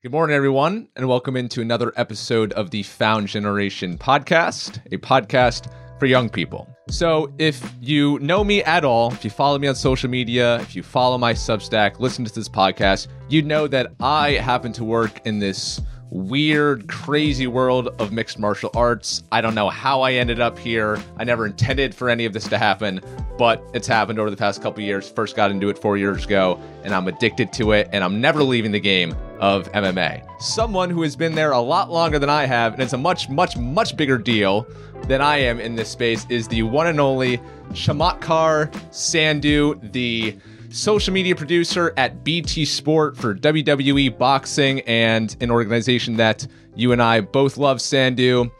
Good morning, everyone, and welcome into another episode of the Found Generation podcast, a podcast for young people. So, if you know me at all, if you follow me on social media, if you follow my Substack, listen to this podcast, you know that I happen to work in this weird, crazy world of mixed martial arts. I don't know how I ended up here. I never intended for any of this to happen, but it's happened over the past couple years. First got into it four years ago, and I'm addicted to it, and I'm never leaving the game of MMA. Someone who has been there a lot longer than I have, and it's a much, much, much bigger deal than I am in this space, is the one and only Chamatkar Sandhu, the social media producer at BT Sport for WWE Boxing and an organization that you and I both love, Sandhu,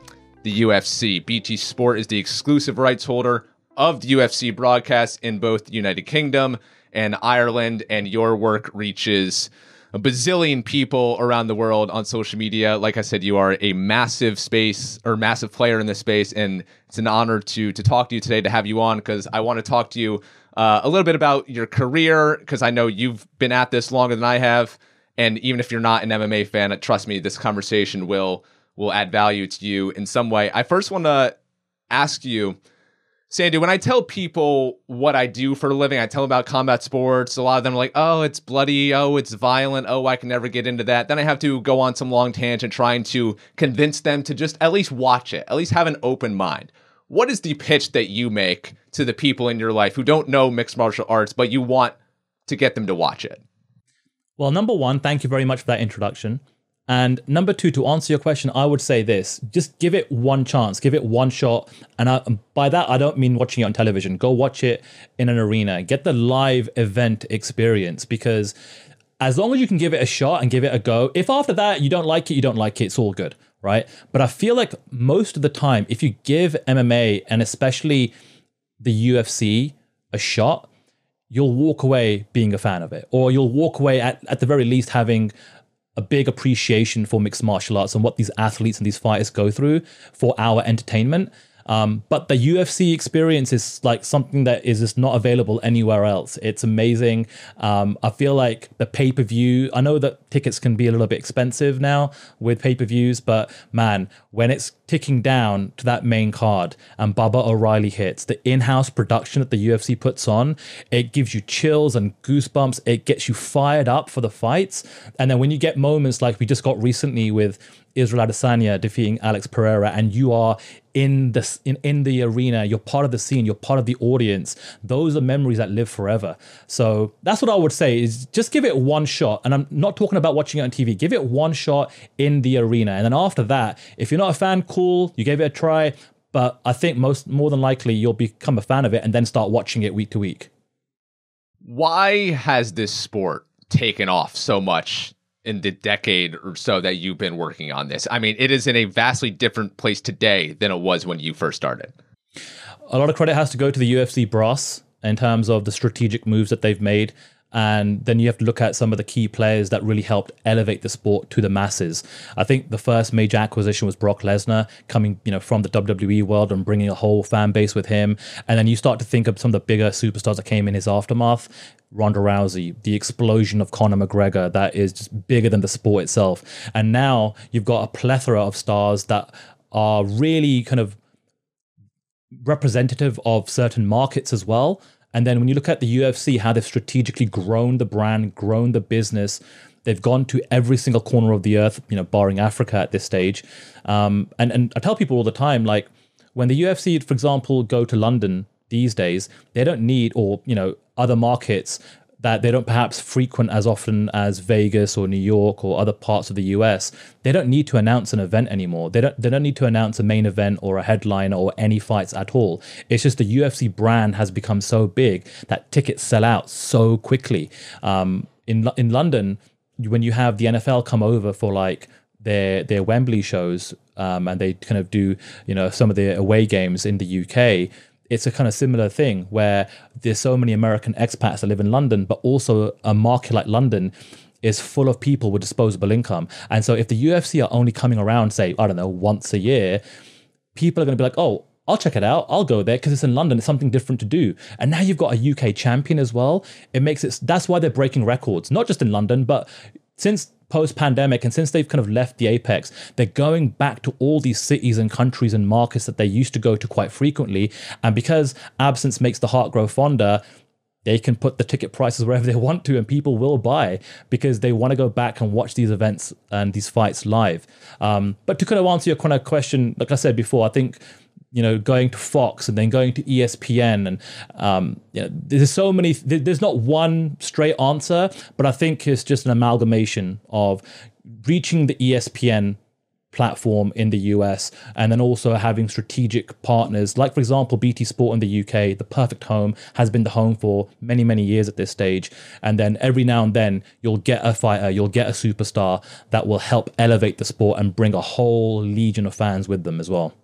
the UFC. BT Sport is the exclusive rights holder of the UFC broadcast in both the United Kingdom and Ireland, and your work reaches a bazillion people around the world on social media. Like I said, you are a massive space or massive player in this space, and it's an honor to to talk to you today to have you on because I want to talk to you uh, a little bit about your career because I know you've been at this longer than I have, and even if you're not an MMA fan, trust me, this conversation will will add value to you in some way. I first want to ask you Sandy, when I tell people what I do for a living, I tell them about combat sports. A lot of them are like, oh, it's bloody. Oh, it's violent. Oh, I can never get into that. Then I have to go on some long tangent trying to convince them to just at least watch it, at least have an open mind. What is the pitch that you make to the people in your life who don't know mixed martial arts, but you want to get them to watch it? Well, number one, thank you very much for that introduction. And number two, to answer your question, I would say this: just give it one chance, give it one shot. And I, by that, I don't mean watching it on television. Go watch it in an arena, get the live event experience. Because as long as you can give it a shot and give it a go, if after that you don't like it, you don't like it. It's all good, right? But I feel like most of the time, if you give MMA and especially the UFC a shot, you'll walk away being a fan of it, or you'll walk away at, at the very least having a big appreciation for mixed martial arts and what these athletes and these fighters go through for our entertainment. Um, but the UFC experience is like something that is just not available anywhere else. It's amazing. Um, I feel like the pay per view, I know that tickets can be a little bit expensive now with pay per views, but man, when it's ticking down to that main card and Baba O'Riley hits, the in house production that the UFC puts on, it gives you chills and goosebumps. It gets you fired up for the fights. And then when you get moments like we just got recently with Israel Adesanya defeating Alex Pereira, and you are in the in, in the arena, you're part of the scene, you're part of the audience. Those are memories that live forever. So that's what I would say is just give it one shot. And I'm not talking about watching it on TV. Give it one shot in the arena. And then after that, if you're not a fan, cool, you gave it a try. But I think most more than likely you'll become a fan of it and then start watching it week to week. Why has this sport taken off so much in the decade or so that you've been working on this? I mean, it is in a vastly different place today than it was when you first started. A lot of credit has to go to the UFC brass in terms of the strategic moves that they've made. And then you have to look at some of the key players that really helped elevate the sport to the masses. I think the first major acquisition was Brock Lesnar coming, you know, from the WWE world and bringing a whole fan base with him. And then you start to think of some of the bigger superstars that came in his aftermath. Ronda Rousey, the explosion of Conor McGregor that is just bigger than the sport itself. And now you've got a plethora of stars that are really kind of representative of certain markets as well. And then when you look at the UFC, how they've strategically grown the brand, grown the business, they've gone to every single corner of the earth, you know, barring Africa at this stage. Um, and and I tell people all the time, like when the UFC, for example, go to London these days, they don't need or you know other markets that they don't perhaps frequent as often as Vegas or New York or other parts of the US, they don't need to announce an event anymore. They don't they don't need to announce a main event or a headliner or any fights at all. It's just the UFC brand has become so big that tickets sell out so quickly. Um, in in London, when you have the NFL come over for like their their Wembley shows, um, and they kind of do you know some of the away games in the UK it's a kind of similar thing where there's so many American expats that live in London, but also a market like London is full of people with disposable income. And so if the UFC are only coming around, say, I don't know, once a year, people are going to be like, oh, I'll check it out. I'll go there because it's in London. It's something different to do. And now you've got a UK champion as well. It makes it, that's why they're breaking records, not just in London, but since post pandemic and since they've kind of left the apex, they're going back to all these cities and countries and markets that they used to go to quite frequently. And because absence makes the heart grow fonder, they can put the ticket prices wherever they want to and people will buy because they want to go back and watch these events and these fights live um, but to kind of answer your kind of question like i said before i think you know going to fox and then going to espn and um, you know, there's so many there's not one straight answer but i think it's just an amalgamation of reaching the espn platform in the US, and then also having strategic partners, like for example, BT Sport in the UK, the perfect home has been the home for many, many years at this stage. And then every now and then you'll get a fighter, you'll get a superstar that will help elevate the sport and bring a whole legion of fans with them as well.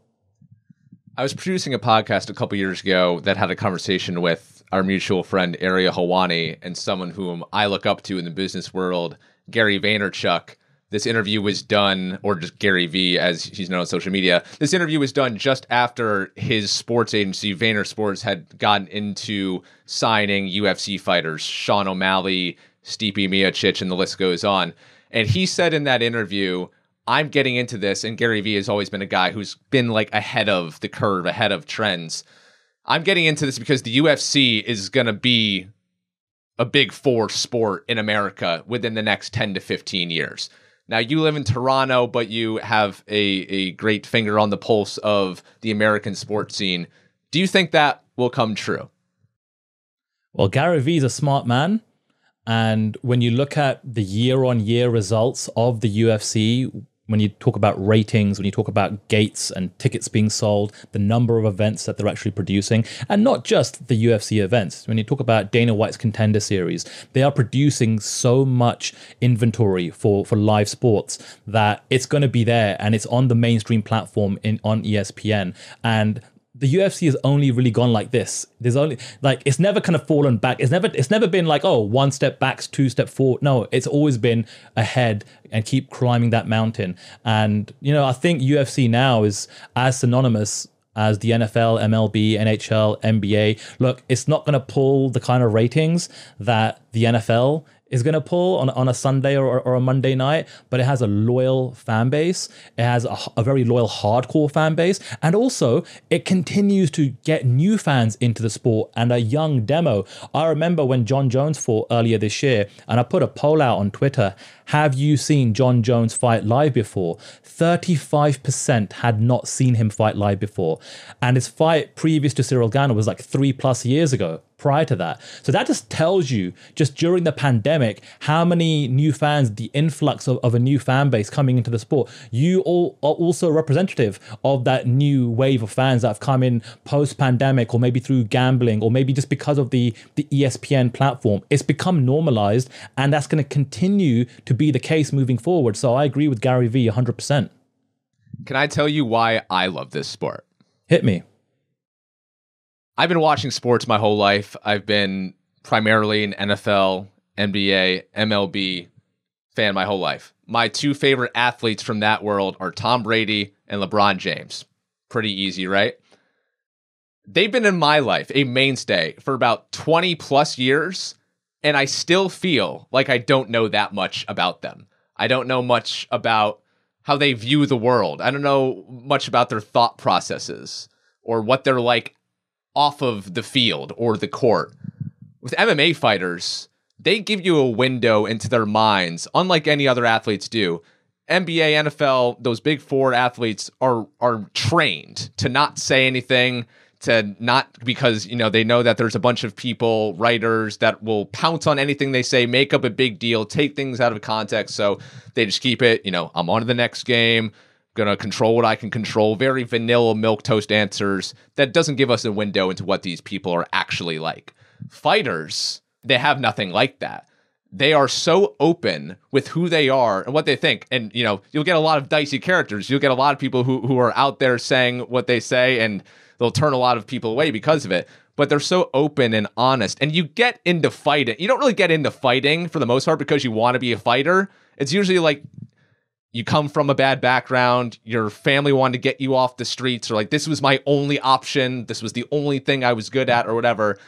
I was producing a podcast a couple years ago that had a conversation with our mutual friend Ariel Helwani and someone whom I look up to in the business world, Gary Vaynerchuk this interview was done, or just Gary Vee, as he's known on social media. This interview was done just after his sports agency, Vayner Sports, had gotten into signing UFC fighters, Sean O'Malley, Stipe Miocic, and the list goes on. And he said in that interview, I'm getting into this, and Gary Vee has always been a guy who's been like ahead of the curve, ahead of trends. I'm getting into this because the UFC is going to be a big four sport in America within the next 10 to 15 years. Now you live in Toronto, but you have a, a great finger on the pulse of the American sports scene. Do you think that will come true? Well, Gary Vee is a smart man. And when you look at the year on year results of the UFC, when you talk about ratings, when you talk about gates and tickets being sold, the number of events that they're actually producing, and not just the UFC events. When you talk about Dana White's contender series, they are producing so much inventory for, for live sports that it's going to be there and it's on the mainstream platform in on ESPN. And the UFC has only really gone like this. There's only like it's never kind of fallen back. It's never it's never been like oh one step back, two step forward. No, it's always been ahead and keep climbing that mountain. And you know I think UFC now is as synonymous as the NFL, MLB, NHL, NBA. Look, it's not going to pull the kind of ratings that the NFL is going to pull on, on a Sunday or, or a Monday night, but it has a loyal fan base. It has a, a, very loyal hardcore fan base. And also, it continues to get new fans into the sport and a young demo. I remember when Jon Jones fought earlier this year, and I put a poll out on Twitter Have you seen Jon Jones fight live before? 35% had not seen him fight live before. And his fight previous to Ciryl Gane was like three plus years ago prior to that. So that just tells you, just during the pandemic, how many new fans, the influx of, of a new fan base coming into the sport. You all are also representative of that new wave of fans that have come in post pandemic or maybe through gambling or maybe just because of the, the ESPN platform. It's become normalized and that's going to continue to be the case moving forward. So I agree with Gary Vee 100%. Can I tell you why I love this sport? Hit me. I've been watching sports my whole life. I've been primarily an NFL, NBA, MLB fan my whole life. My two favorite athletes from that world are Tom Brady and LeBron James. Pretty easy, right? They've been in my life a mainstay for about 20 plus years, and I still feel like I don't know that much about them. I don't know much about how they view the world. I don't know much about their thought processes or what they're like off of the field or the court. With MMA fighters, they give you a window into their minds, unlike any other athletes do. NBA, NFL, those big four athletes are are trained to not say anything, to not because you know they know that there's a bunch of people, writers that will pounce on anything they say, make up a big deal, take things out of context. So they just keep it, you know, I'm on to the next game gonna control what I can control. Very vanilla milk toast answers that doesn't give us a window into what these people are actually like. Fighters, they have nothing like that. They are so open with who they are and what they think. And you know, you'll get a lot of dicey characters. You'll get a lot of people who, who are out there saying what they say and they'll turn a lot of people away because of it. But they're so open and honest. And you get into fighting. You don't really get into fighting for the most part because you want to be a fighter. It's usually like you come from a bad background, your family wanted to get you off the streets, or like, this was my only option, this was the only thing I was good at, or whatever.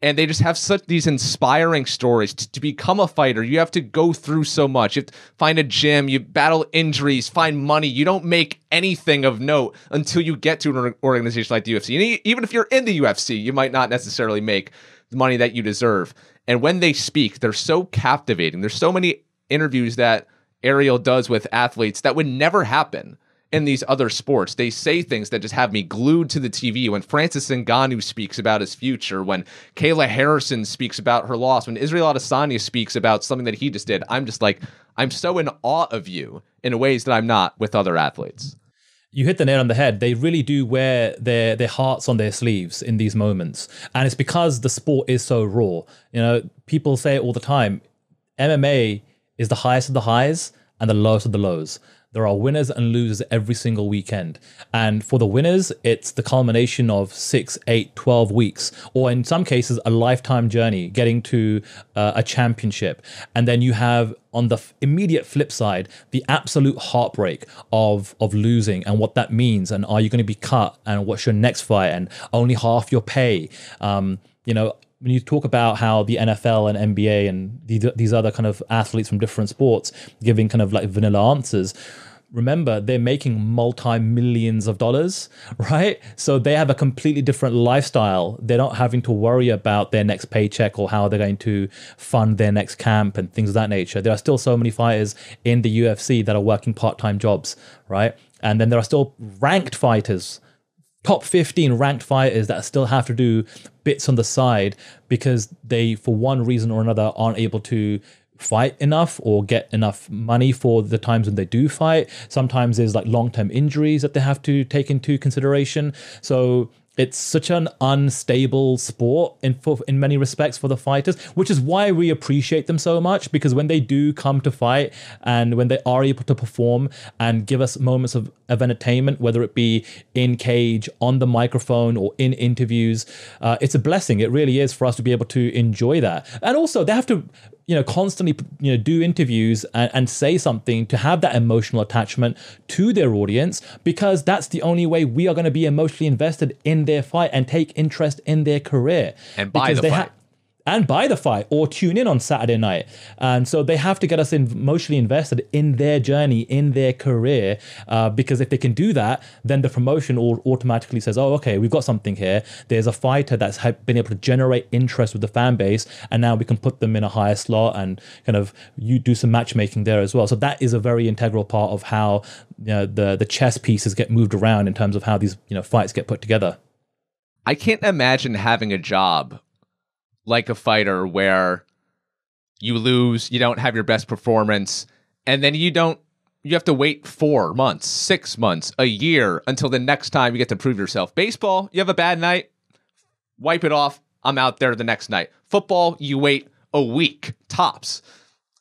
and they just have such these inspiring stories. To, to, become a fighter you have to go through so much. You have to find a gym you battle injuries find money. You don't make anything of note until you get to an organization like the ufc and even if you're in the ufc you might not necessarily make the money that you deserve. And when they speak they're so captivating. There's so many interviews that ariel does with athletes that would never happen in these other sports. They say things that just have me glued to the TV. When Francis Ngannou speaks about his future, when Kayla Harrison speaks about her loss, when Israel Adesanya speaks about something that he just did, I'm just like, I'm so in awe of you in ways that I'm not with other athletes. You hit the nail on the head. They really do wear their their hearts on their sleeves in these moments, and it's because the sport is so raw. You know, people say it all the time. MMA is the highest of the highs and the lowest of the lows. There are winners and losers every single weekend. And for the winners, it's the culmination of six, eight, 12 weeks, or in some cases, a lifetime journey getting to uh, a championship. And then you have on the f- immediate flip side, the absolute heartbreak of of losing and what that means, and are you going to be cut, and what's your next fight, and only half your pay. Um, you know, when you talk about how the NFL and NBA and these other kind of athletes from different sports giving kind of like vanilla answers, remember they're making multi millions of dollars, right? So they have a completely different lifestyle. They're not having to worry about their next paycheck or how they're going to fund their next camp and things of that nature. There are still so many fighters in the UFC that are working part time jobs, right? And then there are still ranked fighters top 15 ranked fighters that still have to do bits on the side because they, for one reason or another, aren't able to fight enough or get enough money for the times when they do fight. Sometimes there's like long term injuries that they have to take into consideration. So it's such an unstable sport in for, in many respects for the fighters, which is why we appreciate them so much because when they do come to fight and when they are able to perform and give us moments of, of entertainment, whether it be in cage, on the microphone, or in interviews, uh, it's a blessing. It really is for us to be able to enjoy that. And also, they have to you know constantly you know do interviews and, and, say something to have that emotional attachment to their audience because that's the only way we are going to be emotionally invested in their fight and take interest in their career and buy because the fight. Ha- and buy the fight or tune in on Saturday night. And so they have to get us emotionally invested in their journey, in their career, uh, because if they can do that, then the promotion automatically says, oh, okay, we've got something here. There's a fighter that's been able to generate interest with the fan base, and now we can put them in a higher slot and kind of you do some matchmaking there as well. So that is a very integral part of how you know, the the chess pieces get moved around in terms of how these you know fights get put together. I can't imagine having a job like a fighter where you lose, you don't have your best performance, and then you don't you have to wait four months, six months, a year until the next time you get to prove yourself. Baseball, you have a bad night, wipe it off. I'm out there the next night. Football, you wait a week tops.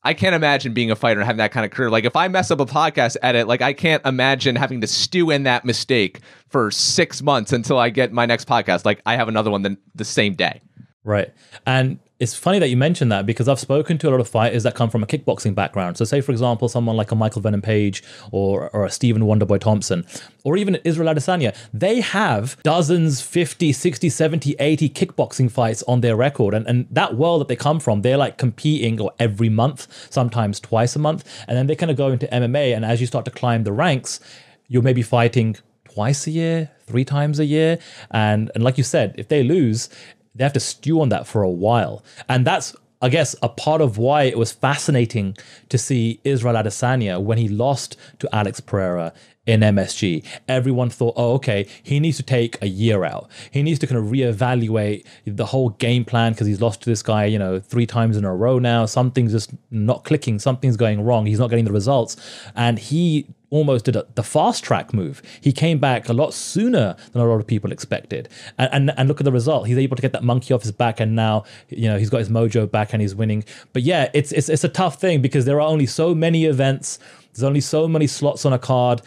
I can't imagine being a fighter and having that kind of career. Like if I mess up a podcast edit, like I can't imagine having to stew in that mistake for six months until I get my next podcast. Like I have another one the, the same day. Right. And it's funny that you mentioned that because I've spoken to a lot of fighters that come from a kickboxing background. So, say, for example, someone like a Michael Venom Page or, or a Stephen Wonderboy Thompson or even Israel Adesanya, they have dozens, 50, 60, 70, 80 kickboxing fights on their record. And, and that world that they come from, they're like competing or every month, sometimes twice a month. And then they kind of go into MMA. And as you start to climb the ranks, you're maybe fighting twice a year, three times a year. And, and like you said, if they lose, they have to stew on that for a while. And that's I guess a part of why it was fascinating to see Israel Adesanya when he lost to Alex Pereira in MSG. Everyone thought, oh, okay, he needs to take a year out. He needs to kind of reevaluate the whole game plan because he's lost to this guy, you know, three times in a row now. Something's just not clicking. Something's going wrong. He's not getting the results. And he almost did a, the fast track move. He came back a lot sooner than a lot of people expected. And, and, and look at the result. He's able to get that monkey off his back, and now you know he's got his mojo back and he's winning. But yeah, it's it's it's a tough thing because there are only so many events. There's only so many slots on a card.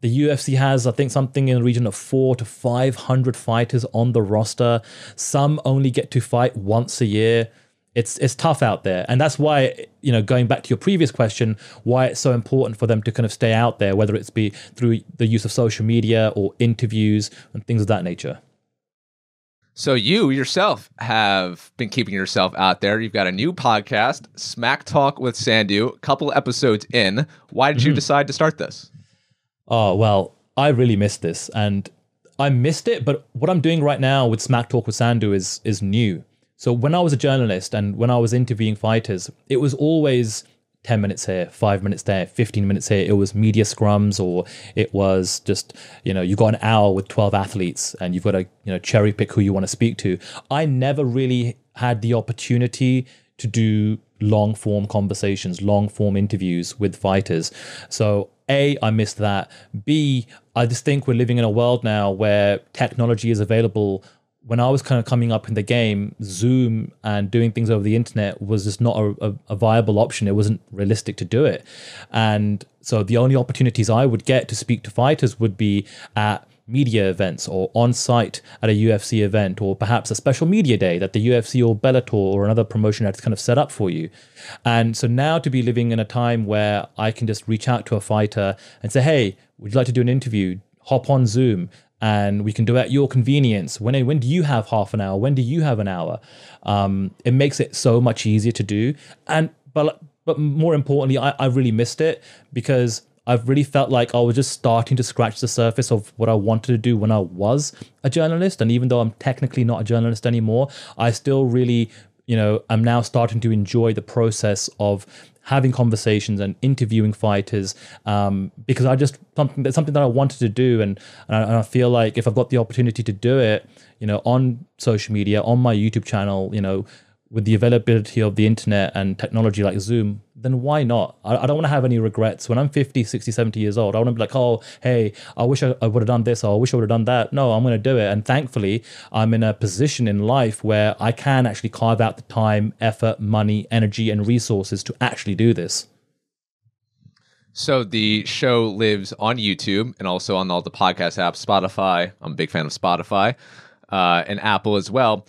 The UFC has, I think, something in the region of four to five hundred fighters on the roster. Some only get to fight once a year it's it's tough out there and that's why you know going back to your previous question why it's so important for them to kind of stay out there whether it's be through the use of social media or interviews and things of that nature So you yourself have been keeping yourself out there. You've got a new podcast, Smack Talk with Sandhu a couple episodes in. Why did you mm-hmm. decide to start this? Oh, well, I really missed this and I missed it, but what I'm doing right now with Smack Talk with Sandhu is is new. So when I was a journalist and when I was interviewing fighters, it was always 10 minutes here, five minutes there, 15 minutes here. It was media scrums or it was just, you know, you got an hour with 12 athletes and you've got to, you know, cherry pick who you want to speak to. I never really had the opportunity to do long form conversations, long form interviews with fighters. So a, I missed that. B, I just think we're living in a world now where technology is available when I was kind of coming up in the game, Zoom and doing things over the internet was just not a, a, a, viable option. It wasn't realistic to do it. And so the only opportunities I would get to speak to fighters would be at media events or on site at a UFC event or perhaps a special media day that the UFC or Bellator or another promotion had kind of set up for you. And so now to be living in a time where I can just reach out to a fighter and say, hey, would you like to do an interview? Hop on Zoom and we can do it at your convenience. When when do you have half an hour? When do you have an hour? Um, it makes it so much easier to do. And but but more importantly, I, I really missed it because I've really felt like I was just starting to scratch the surface of what I wanted to do when I was a journalist. And even though I'm technically not a journalist anymore, I still really, you know, I'm now starting to enjoy the process of having conversations and interviewing fighters um, because I just something that's something that I wanted to do and, and I, and I feel like if I've got the opportunity to do it, you know, on social media, on my YouTube channel, you know, with the availability of the internet and technology like Zoom, then why not? I, I don't want to have any regrets. When I'm 50, 60, 70 years old, I want to be like, oh, hey, I wish I, I would have done this or I wish I would have done that. No, I'm going to do it. And thankfully, I'm in a position in life where I can actually carve out the time, effort, money, energy, and resources to actually do this. So the show lives on YouTube and also on all the podcast apps, Spotify. I'm a big fan of Spotify uh, and Apple as well.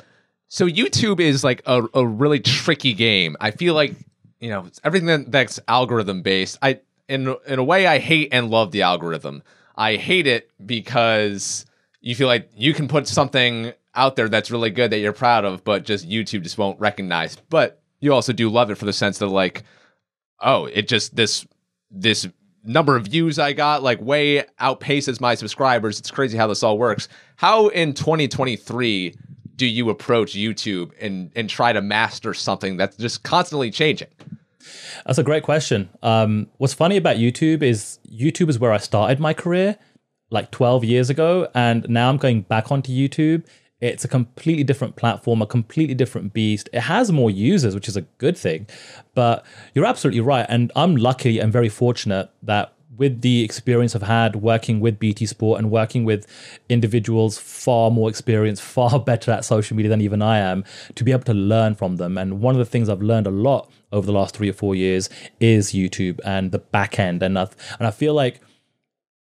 So YouTube is like a, a really tricky game. I feel like you know everything that, that's algorithm based. I in in a way I hate and love the algorithm. I hate it because you feel like you can put something out there that's really good that you're proud of, but just YouTube just won't recognize. But you also do love it for the sense that like, oh, it just this this number of views I got like way outpaces my subscribers. It's crazy how this all works. How in 2023 do you approach YouTube and and try to master something that's just constantly changing? That's a great question. Um, what's funny about YouTube is YouTube is where I started my career like 12 years ago, and now I'm going back onto YouTube. It's a completely different platform, a completely different beast. It has more users, which is a good thing. But you're absolutely right. And I'm lucky and very fortunate that with the experience I've had working with BT Sport and working with individuals far more experienced, far better at social media than even I am, to be able to learn from them. And one of the things I've learned a lot over the last three or four years is YouTube and the back end. And I, and I feel like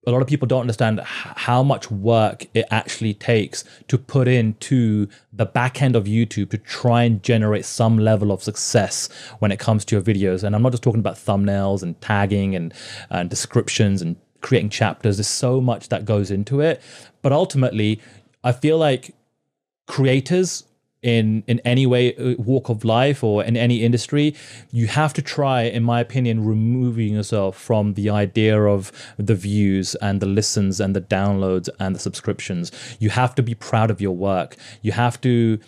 a lot of people don't understand how much work it actually takes to put into the back end of YouTube to try and generate some level of success when it comes to your videos. And I'm not just talking about thumbnails and tagging and, and descriptions and creating chapters. There's so much that goes into it. But ultimately, I feel like creators in in any way uh, walk of life or in any industry you have to try in my opinion removing yourself from the idea of the views and the listens and the downloads and the subscriptions. You have to be proud of your work. You have to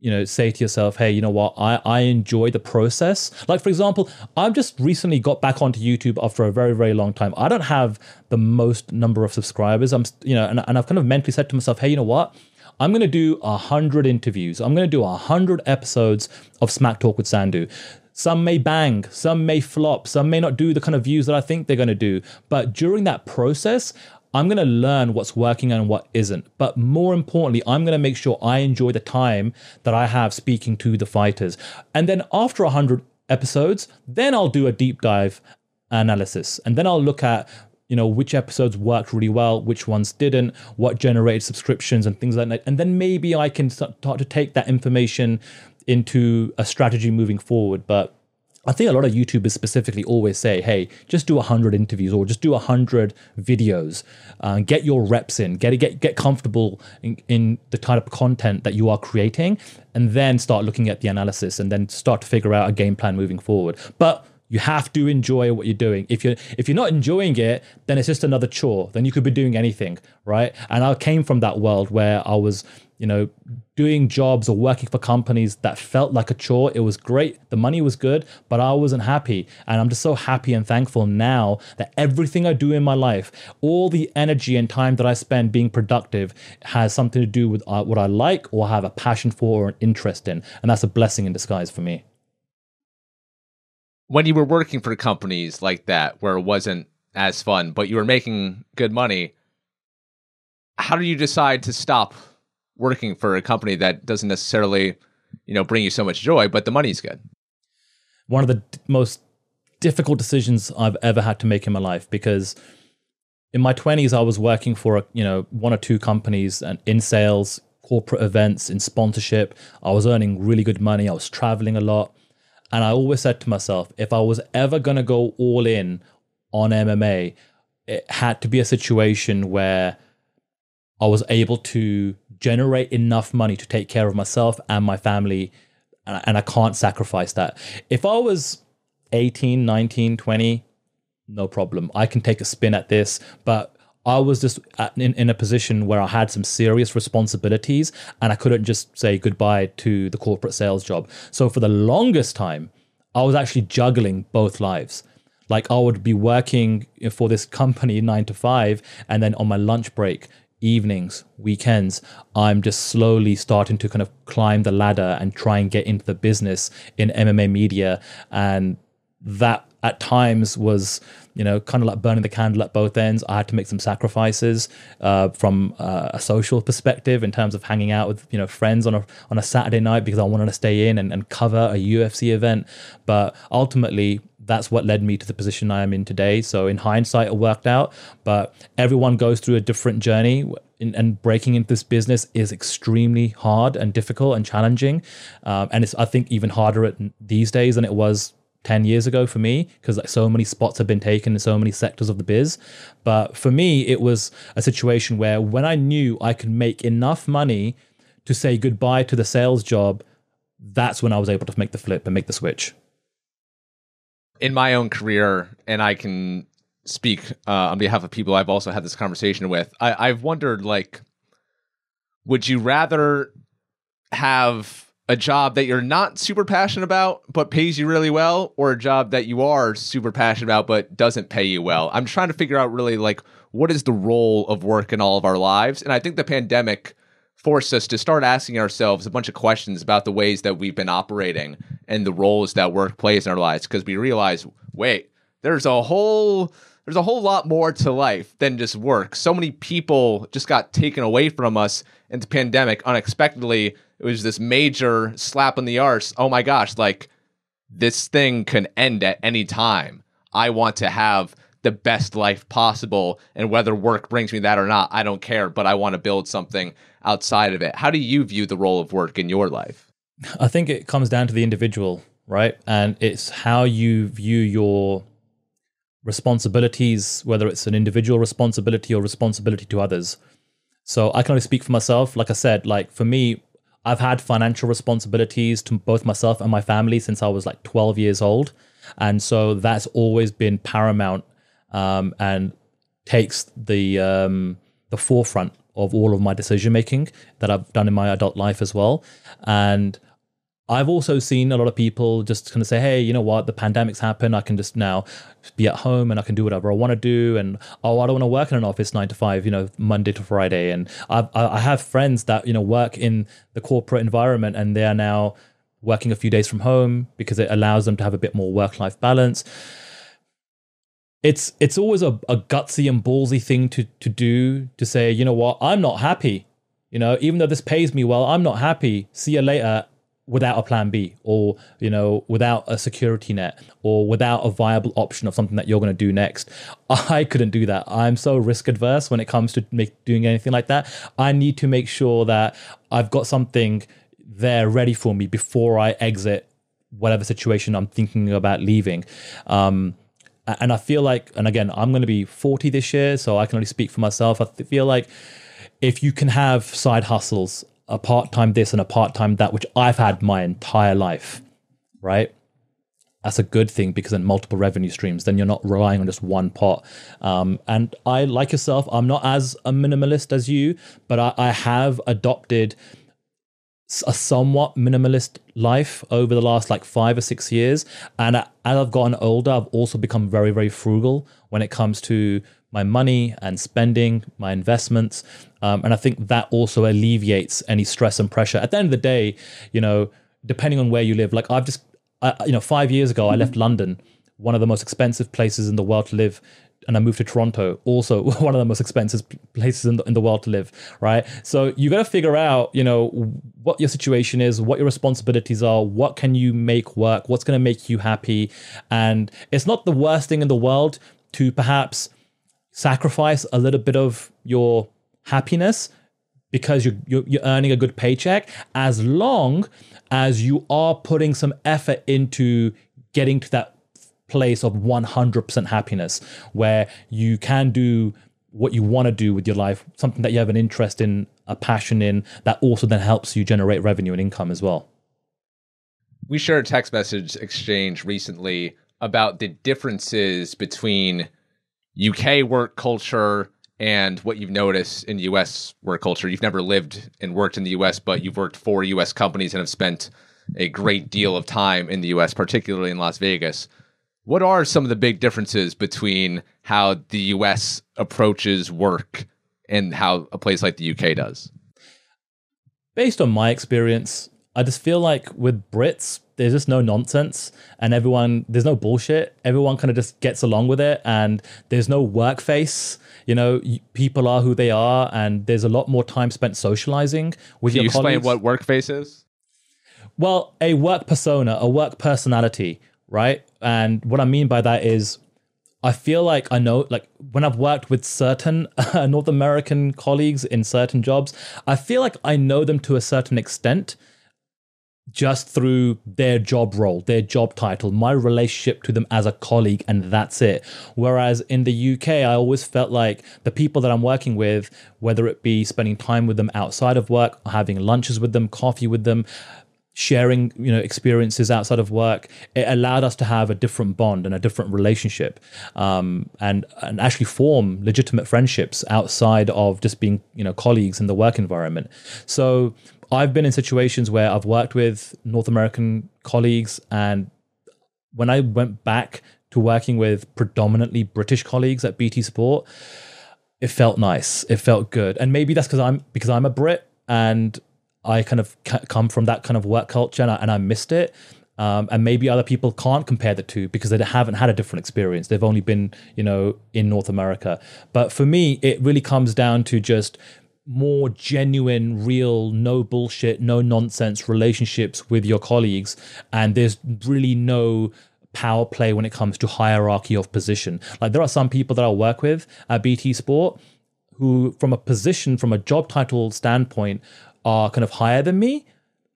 you know say to yourself hey you know what? I i enjoy the process. Like for example i've just recently got back onto youtube after a very very long time. I don't have the most number of subscribers. I'm you know and, and i've kind of mentally said to myself hey you know what I'm going to do a hundred interviews. I'm going to do a hundred episodes of Smack Talk with Sandhu. Some may bang, some may flop, some may not do the kind of views that I think they're going to do. But during that process, I'm going to learn what's working and what isn't. But more importantly, I'm going to make sure I enjoy the time that I have speaking to the fighters. And then after 100 episodes, then I'll do a deep dive analysis. And then I'll look at you know which episodes worked really well which ones didn't what generated subscriptions and things like that and then maybe i can start to take that information into a strategy moving forward but I think a lot of YouTubers specifically always say, "Hey, just do hundred interviews or just do hundred videos, uh, get your reps in, get get get comfortable in, in the type of content that you are creating, and then start looking at the analysis and then start to figure out a game plan moving forward." But you have to enjoy what you're doing. If you're if you're not enjoying it, then it's just another chore. Then you could be doing anything, right? And I came from that world where I was you know, doing jobs or working for companies that felt like a chore. It was great. The money was good, but I wasn't happy. And I'm just so happy and thankful now that everything I do in my life, all the energy and time that I spend being productive, has something to do with uh, what I like or have a passion for or an interest in. And that's a blessing in disguise for me. When you were working for companies like that, where it wasn't as fun, but you were making good money, how do you decide to stop working for a company that doesn't necessarily, you know, bring you so much joy, but the money's good. One of the d- most difficult decisions I've ever had to make in my life because in my 20s I was working for a, you know, one or two companies and in sales, corporate events, in sponsorship. I was earning really good money. I was traveling a lot. And I always said to myself, if I was ever going to go all in on MMA, it had to be a situation where I was able to generate enough money to take care of myself and my family and I can't sacrifice that. If I was 18, 19, 20, no problem. I can take a spin at this, but I was just uh, in, in a position where I had some serious responsibilities and I couldn't just say goodbye to the corporate sales job. So for the longest time, I was actually juggling both lives. Like I would be working for this company nine to five, and then on my lunch break, evenings, weekends, I'm just slowly starting to kind of climb the ladder and try and get into the business in MMA media. And that at times was, you know, kind of like burning the candle at both ends. I had to make some sacrifices uh, from uh, a social perspective in terms of hanging out with, you know, friends on a on a Saturday night because I wanted to stay in and, and cover a UFC event. But ultimately, that's what led me to the position I am in today. So in hindsight, it worked out, but everyone goes through a different journey. and breaking into this business is extremely hard and difficult and challenging, um, and it's I think even harder at, these days than it was 10 years ago for me because like so many spots have been taken in so many sectors of the biz but for me it was a situation where when i knew i could make enough money to say goodbye to the sales job that's when i was able to make the flip and make the switch in my own career, and I can speak uh, on behalf of people I've also had this conversation with. I, I've wondered, like, would you rather have a job that you're not super passionate about but pays you really well, or a job that you are super passionate about but doesn't pay you well? I'm trying to figure out really like what is the role of work in all of our lives, and I think the pandemic forced us to start asking ourselves a bunch of questions about the ways that we've been operating and the roles that work plays in our lives because we realize wait there's a whole there's a whole lot more to life than just work so many people just got taken away from us in the pandemic unexpectedly it was this major slap in the arse oh my gosh like this thing can end at any time i want to have the best life possible and whether work brings me that or not i don't care but i want to build something outside of it. How do you view the role of work in your life? I think it comes down to the individual, right? And it's how you view your responsibilities, whether it's an individual responsibility or responsibility to others. So I can only speak for myself. Like I said, like for me, I've had financial responsibilities to both myself and my family since I was like 12 years old. And so that's always been paramount um, and takes the um, the forefront of all of my decision making that I've done in my adult life as well. And I've also seen a lot of people just kind of say, hey, you know what, the pandemic's happened. I can just now be at home and I can do whatever I want to do. And oh, I don't want to work in an office nine to five, you know, Monday to Friday. And I've, I have friends that, you know, work in the corporate environment and they are now working a few days from home because it allows them to have a bit more work life balance it's it's always a, a gutsy and ballsy thing to to do to say, you know what, I'm not happy. You know, even though this pays me well, I'm not happy. See you later without a plan B or, you know, without a security net or without a viable option of something that you're going to do next. I couldn't do that. I'm so risk adverse when it comes to make, doing anything like that. I need to make sure that I've got something there ready for me before I exit whatever situation I'm thinking about leaving. Um, and I feel like, and again, I'm going to be 40 this year, so I can only speak for myself. I feel like if you can have side hustles, a part time this and a part time that, which I've had my entire life, right? That's a good thing because then multiple revenue streams, then you're not relying on just one pot. Um, and I, like yourself, I'm not as a minimalist as you, but I, I have adopted a somewhat minimalist life over the last like five or six years. And as I've gotten older, I've also become very, very frugal when it comes to my money and spending, my investments. Um, and I think that also alleviates any stress and pressure. At the end of the day, you know, depending on where you live, like I've just, uh, you know, five years ago, I left London, one of the most expensive places in the world to live, and I moved to Toronto, also one of the most expensive places in the, in the world to live, right? So you got to figure out, you know, what your situation is, what your responsibilities are, what can you make work, what's going to make you happy. And it's not the worst thing in the world to perhaps sacrifice a little bit of your happiness because you're, you're, earning a good paycheck as long as you are putting some effort into getting to that place of 100% happiness where you can do what you want to do with your life, something that you have an interest in, a passion in, that also then helps you generate revenue and income as well. We shared a text message exchange recently about the differences between UK work culture and what you've noticed in US work culture. You've never lived and worked in the US, but you've worked for US companies and have spent a great deal of time in the US, particularly in Las Vegas. What are some of the big differences between how the US approaches work and how a place like the UK does? Based on my experience, I just feel like with Brits, there's just no nonsense and everyone, there's no bullshit. Everyone kind of just gets along with it and there's no work face. You know, people are who they are and there's a lot more time spent socializing with Can your you colleagues. explain what work face is? Well, a work persona, a work personality right? And what I mean by that is I feel like I know, like when I've worked with certain North American colleagues in certain jobs, I feel like I know them to a certain extent just through their job role, their job title, my relationship to them as a colleague, and that's it. Whereas in the UK, I always felt like the people that I'm working with, whether it be spending time with them outside of work, having lunches with them, coffee with them, sharing you know experiences outside of work it allowed us to have a different bond and a different relationship um, and and actually form legitimate friendships outside of just being you know colleagues in the work environment so i've been in situations where i've worked with north american colleagues and when i went back to working with predominantly british colleagues at bt Sport, it felt nice it felt good and maybe that's because i'm because i'm a brit and I kind of come from that kind of work culture and I, and I missed it. Um, and maybe other people can't compare the two because they haven't had a different experience. They've only been, you know, in North America. But for me, it really comes down to just more genuine, real, no bullshit, no nonsense relationships with your colleagues. And there's really no power play when it comes to hierarchy of position. Like there are some people that I work with at BT Sport who, from a position, from a job title standpoint, are kind of higher than me,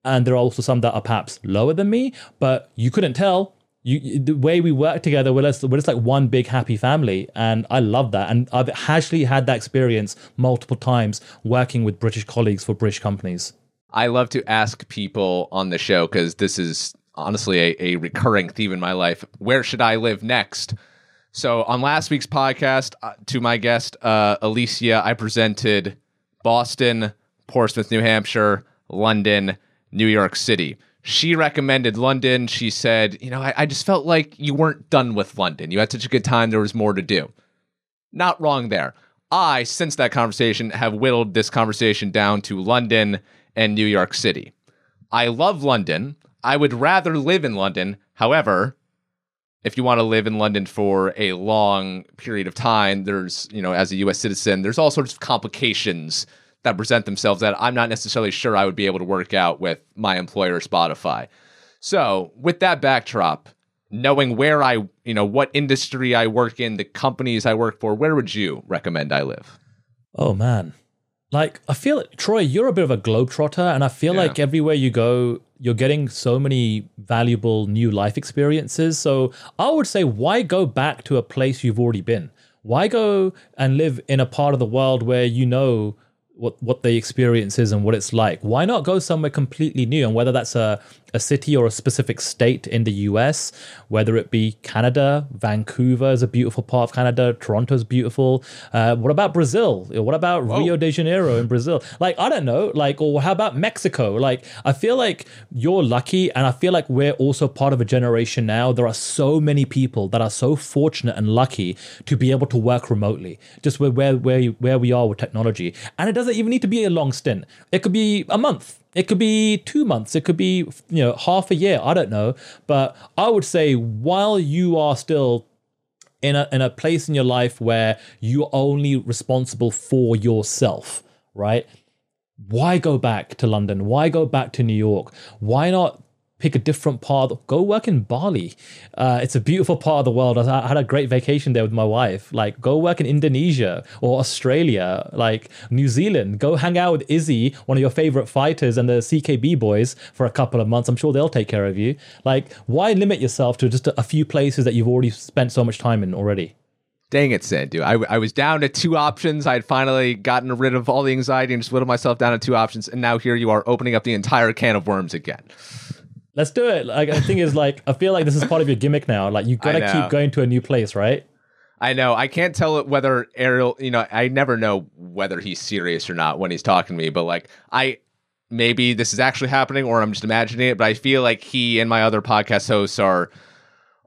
and there are also some that are perhaps lower than me. But you couldn't tell. You, the way we work together, we're just, we're just like one big happy family, and I love that. And I've actually had that experience multiple times working with British colleagues for British companies. I love to ask people on the show because this is honestly a, a recurring theme in my life. Where should I live next? So on last week's podcast, uh, to my guest uh, Alicia, I presented Boston, Portsmouth, New Hampshire, London, New York City. She recommended London. She said, You know, I, I, just felt like you weren't done with London. You had such a good time, there was more to do. Not wrong there. I, since that conversation, have whittled this conversation down to London and New York City. I love London. I would rather live in London. However, if you want to live in London for a long period of time, there's, you know, as a US citizen, there's all sorts of complications that present themselves that I'm not necessarily sure I would be able to work out with my employer, Spotify. So, with that backdrop, knowing where I, you know, what industry I work in, the companies I work for, where would you recommend I live? Oh man. Like I feel Troy, you're a bit of a globetrotter and I feel yeah. like everywhere you go you're getting so many valuable new life experiences. So I would say, why go back to a place you've already been? Why go and live in a part of the world where you know what what the experience is and what it's like. Why not go somewhere completely new? And whether that's a, a city or a specific state in the US, whether it be Canada, Vancouver is a beautiful part of Canada, Toronto's beautiful. Uh, what about Brazil? What about Whoa. Rio de Janeiro in Brazil? Like, I don't know. Like, or how about Mexico? Like, I feel like you're lucky, and I feel like we're also part of a generation now. There are so many people that are so fortunate and lucky to be able to work remotely, just where where where, where we are with technology. And it doesn't even need to be a long stint. It could be a month it could be two months. It could be, you know, half a year. I don't know. But I would say while you are still in a, in a place in your life where you're only responsible for yourself, right? Why go back to London? Why go back to New York? Why not pick a different part. Go work in Bali. Uh, it's a beautiful part of the world. I had a great vacation there with my wife. Like, go work in Indonesia or Australia, like New Zealand. Go hang out with Izzy, one of your favorite fighters, and the CKB boys for a couple of months. I'm sure they'll take care of you. Like, why limit yourself to just a few places that you've already spent so much time in already? Dang it, Sandhu. I, I was down to two options. I had finally gotten rid of all the anxiety and just whittled myself down to two options. And now here you are opening up the entire can of worms again. Let's do it. Like the thing is, like I feel like this is part of your gimmick now. Like you gotta keep going to a new place, right? I know. I can't tell whether Ariel. You know, I never know whether he's serious or not when he's talking to me. But like, I maybe this is actually happening, or I'm just imagining it. But I feel like he and my other podcast hosts are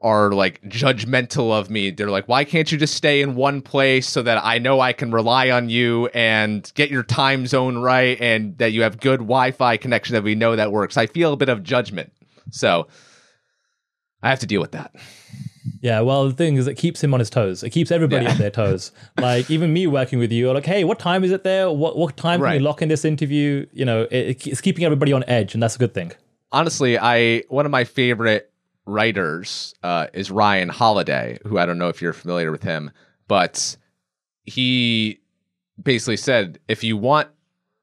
are like judgmental of me. They're like, why can't you just stay in one place so that I know I can rely on you and get your time zone right and that you have good Wi Fi connection that we know that works? I feel a bit of judgment. So I have to deal with that. Yeah, well, the thing is, it keeps him on his toes. It keeps everybody yeah. on their toes. Like even me working with you, are like, hey, what time is it there? What what time right. can we lock in this interview? You know, it, it's keeping everybody on edge, and that's a good thing. Honestly, I one of my favorite writers uh, is Ryan Holiday, who I don't know if you're familiar with him, but he basically said, if you want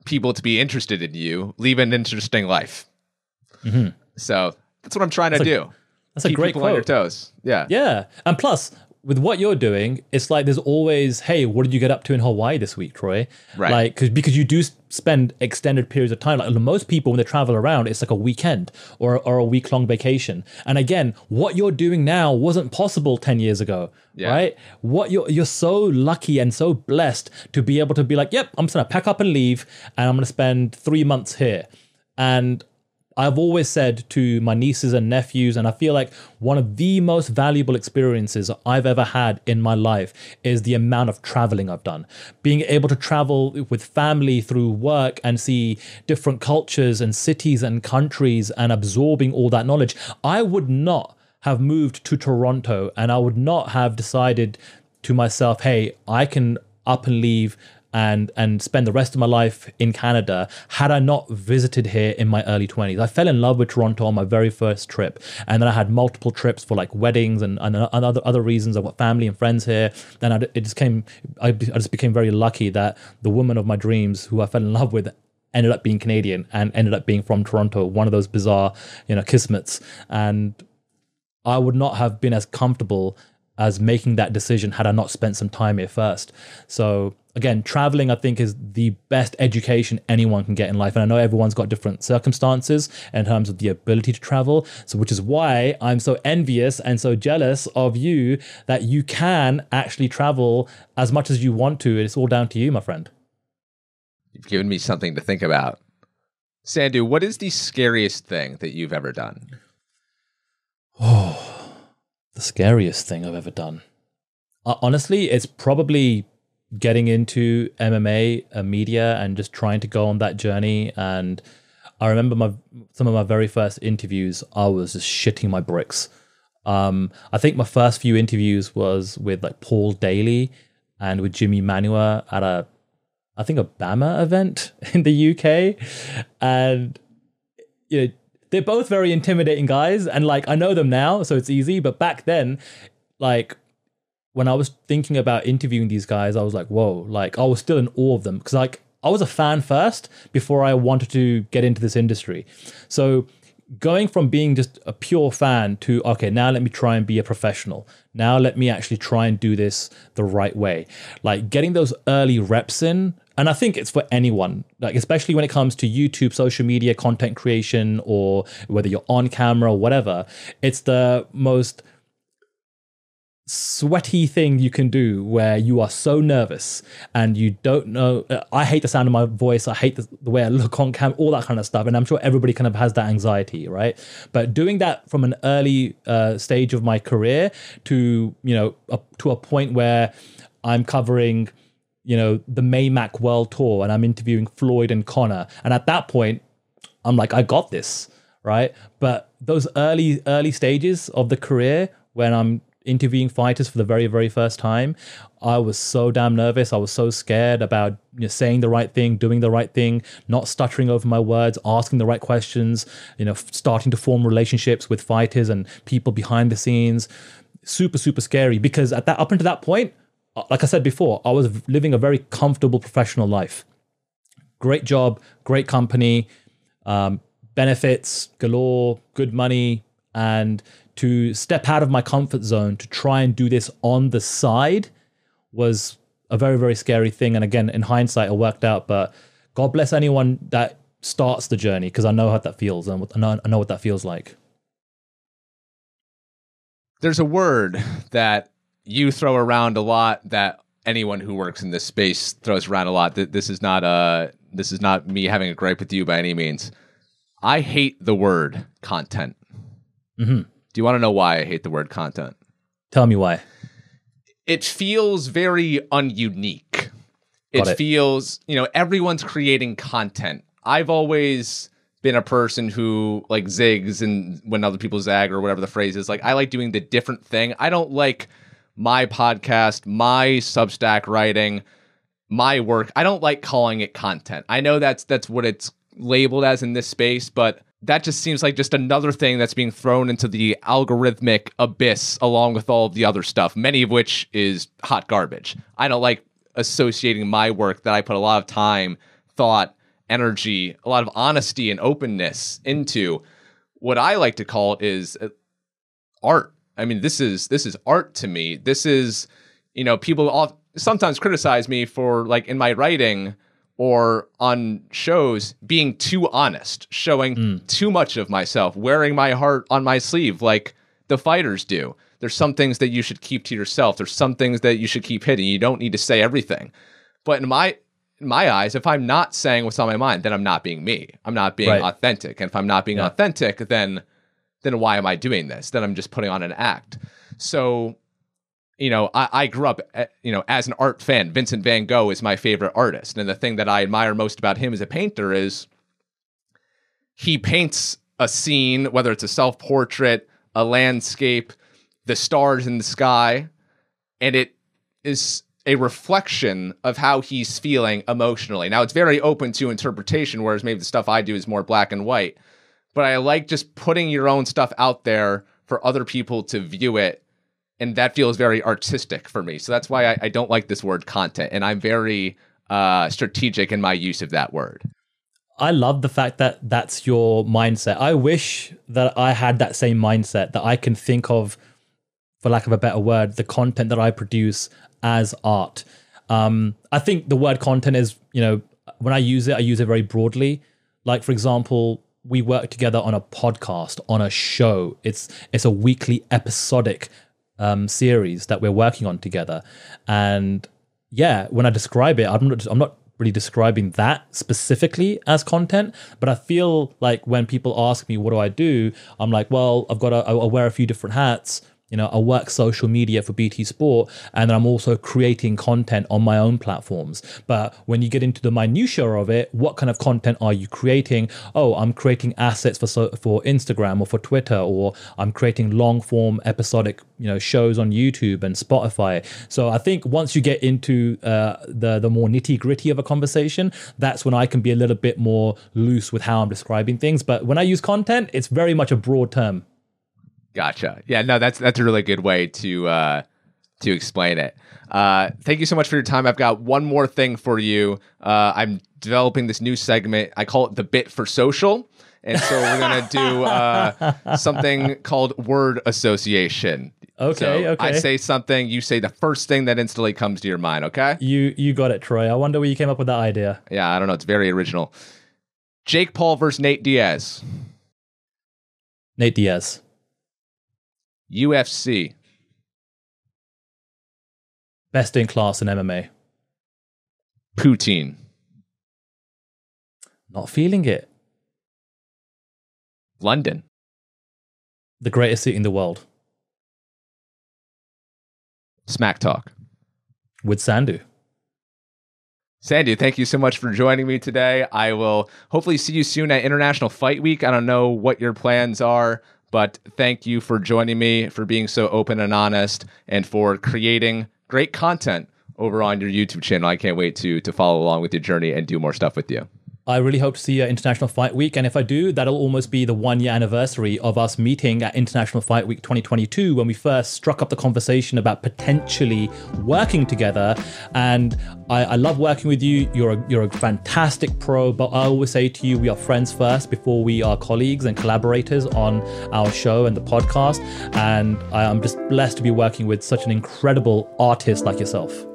people to be interested in you, leave an interesting life. Mm-hmm. So that's what I'm trying that's to a, do. That's Keep a great people quote. on your toes. Yeah. Yeah. And plus, with what you're doing, it's like there's always, hey, what did you get up to in Hawaii this week, Troy? Right. Like, cause, because you do spend extended periods of time. Like most people, when they travel around, it's like a weekend or, or a week long vacation. And again, what you're doing now wasn't possible 10 years ago, yeah. right? What you're, you're so lucky and so blessed to be able to be like, yep, I'm just going to pack up and leave and I'm going to spend three months here. And I've always said to my nieces and nephews, and I feel like one of the most valuable experiences I've ever had in my life is the amount of traveling I've done. Being able to travel with family through work and see different cultures and cities and countries and absorbing all that knowledge. I would not have moved to Toronto and I would not have decided to myself, hey, I can up and leave and and spend the rest of my life in Canada had I not visited here in my early 20s. I fell in love with Toronto on my very first trip and then I had multiple trips for like weddings and, and, and other other reasons. I've got family and friends here. Then I, it just came I, I just became very lucky that the woman of my dreams who I fell in love with ended up being Canadian and ended up being from Toronto, one of those bizarre, you know, kismets and I would not have been as comfortable as making that decision had I not spent some time here first. So again, traveling, I think, is the best education anyone can get in life. And I know everyone's got different circumstances in terms of the ability to travel. So, which is why I'm so envious and so jealous of you that you can actually travel as much as you want to. It's all down to you, my friend. You've given me something to think about. Sandhu, what is the scariest thing that you've ever done? Oh, the scariest thing I've ever done. Honestly, it's probably getting into MMA uh, media and just trying to go on that journey. And I remember my some of my very first interviews, I was just shitting my bricks. Um, I think my first few interviews was with like Paul Daley and with Jimmy Manuwa at a, I think a BAMMA event in the UK, and you know they're both very intimidating guys, and like I know them now, so it's easy. But back then, like when I was thinking about interviewing these guys, I was like, whoa, like I was still in awe of them because like I was a fan first before I wanted to get into this industry. So going from being just a pure fan to okay now let me try and be a professional now let me actually try and do this the right way like getting those early reps in and i think it's for anyone like especially when it comes to youtube social media content creation or whether you're on camera or whatever it's the most sweaty thing you can do where you are so nervous and you don't know i hate the sound of my voice i hate the, the way i look on cam all that kind of stuff and i'm sure everybody kind of has that anxiety right? But doing that from an early uh, stage of my career to you know to a point where i'm covering you know the maymac world tour and i'm interviewing floyd and conor and at that point i'm like i got this right? But those early early stages of the career when i'm interviewing fighters for the very very first time i was so damn nervous. I was so scared about you know, saying the right thing doing the right thing not stuttering over my words asking the right questions you know starting to form relationships with fighters and people behind the scenes. Super super scary because at that up until that point like i said before i was living a very comfortable professional life. Great job great company um, benefits galore good money and to step out of my comfort zone to try and do this on the side was a very very scary thing. And again in hindsight it worked out but god bless anyone that starts the journey because i know how that feels and I know, I know what that feels like. There's a word that you throw around a lot that anyone who works in this space throws around a lot. Th- This is not a this is not me having a gripe with you by any means. I hate the word content. Mhm. Do you want to know why I hate the word content? tell me why it feels very ununique. It, it. feels, you know, everyone's creating content. I've always been a person who like zigs and when other people zag or whatever the phrase is. Like I like doing the different thing. I don't like my podcast, my Substack writing, my work. I don't like calling it content. I know that's that's what it's labeled as in this space, but that just seems like just another thing that's being thrown into the algorithmic abyss along with all of the other stuff, many of which is hot garbage. I don't like associating my work that I put a lot of time, thought, energy, a lot of honesty and openness into. What I like to call it is uh, art. I mean, this is this is art to me. This is, you know, people all, sometimes criticize me for like in my writing or on shows being too honest, showing hmm. too much of myself, wearing my heart on my sleeve like the fighters do. There's some things that you should keep to yourself. There's some things that you should keep hidden. You don't need to say everything. But in my in my eyes, if I'm not saying what's on my mind, then I'm not being me. I'm not being Right. authentic. And if I'm not being Yeah. authentic, then then why am I doing this? Then I'm just putting on an act. So, you know, I, I grew up, eh, you know, as an art fan. Vincent Van Gogh is my favorite artist, and the thing that I admire most about him as a painter is he paints a scene, whether it's a self portrait, a landscape, the stars in the sky, and it is a reflection of how he's feeling emotionally. Now, it's very open to interpretation, whereas maybe the stuff I do is more black and white. But I like just putting your own stuff out there for other people to view it. And that feels very artistic for me. So that's why I, I don't like this word content. And I'm very uh, strategic in my use of that word. I love the fact that that's your mindset. I wish that I had that same mindset that I can think of, for lack of a better word, the content that I produce as art. Um, I think the word content is, you know, when I use it, I use it very broadly. Like, for example, we work together on a podcast, on a show. It's it's a weekly episodic um, series that we're working on together, and yeah, when I describe it, I'm not I'm not really describing that specifically as content, but I feel like when people ask me what do I do, I'm like, well, I've got to I wear a few different hats. You know, I work social media for BT Sport, and I'm also creating content on my own platforms. But when you get into the minutia of it, what kind of content are you creating? Oh, I'm creating assets for so, for Instagram or for Twitter, or I'm creating long form episodic, you know, shows on YouTube and Spotify. So I think once you get into uh, the the more nitty gritty of a conversation, that's when I can be a little bit more loose with how I'm describing things. But when I use content, it's very much a broad term. Gotcha. Yeah, no, that's that's a really good way to uh, to explain it. Uh, thank you so much for your time. I've got one more thing for you. Uh, I'm developing this new segment. I call it the bit for social, and so we're gonna do uh, something called word association. Okay, So okay. I say something, you say the first thing that instantly comes to your mind. Okay? You you got it, Troy. I wonder where you came up with that idea. Yeah, I don't know. It's very original. Jake Paul versus Nate Diaz. Nate Diaz. UFC. Best in class in MMA. Poutine. Not feeling it. London. The greatest city in the world. Smack Talk. With Sandhu. Sandy, thank you so much for joining me today. I will hopefully see you soon at International Fight Week. I don't know what your plans are, but thank you for joining me, for being so open and honest, and for creating great content over on your YouTube channel. I can't wait to to follow along with your journey and do more stuff with you. I really hope to see you at International Fight Week. And if I do, that'll almost be the one year anniversary of us meeting at International Fight Week 2022 when we first struck up the conversation about potentially working together. And I, I love working with you. You're a, you're a fantastic pro, but I always say to you, we are friends first before we are colleagues and collaborators on our show and the podcast. And I, I'm just blessed to be working with such an incredible artist like yourself.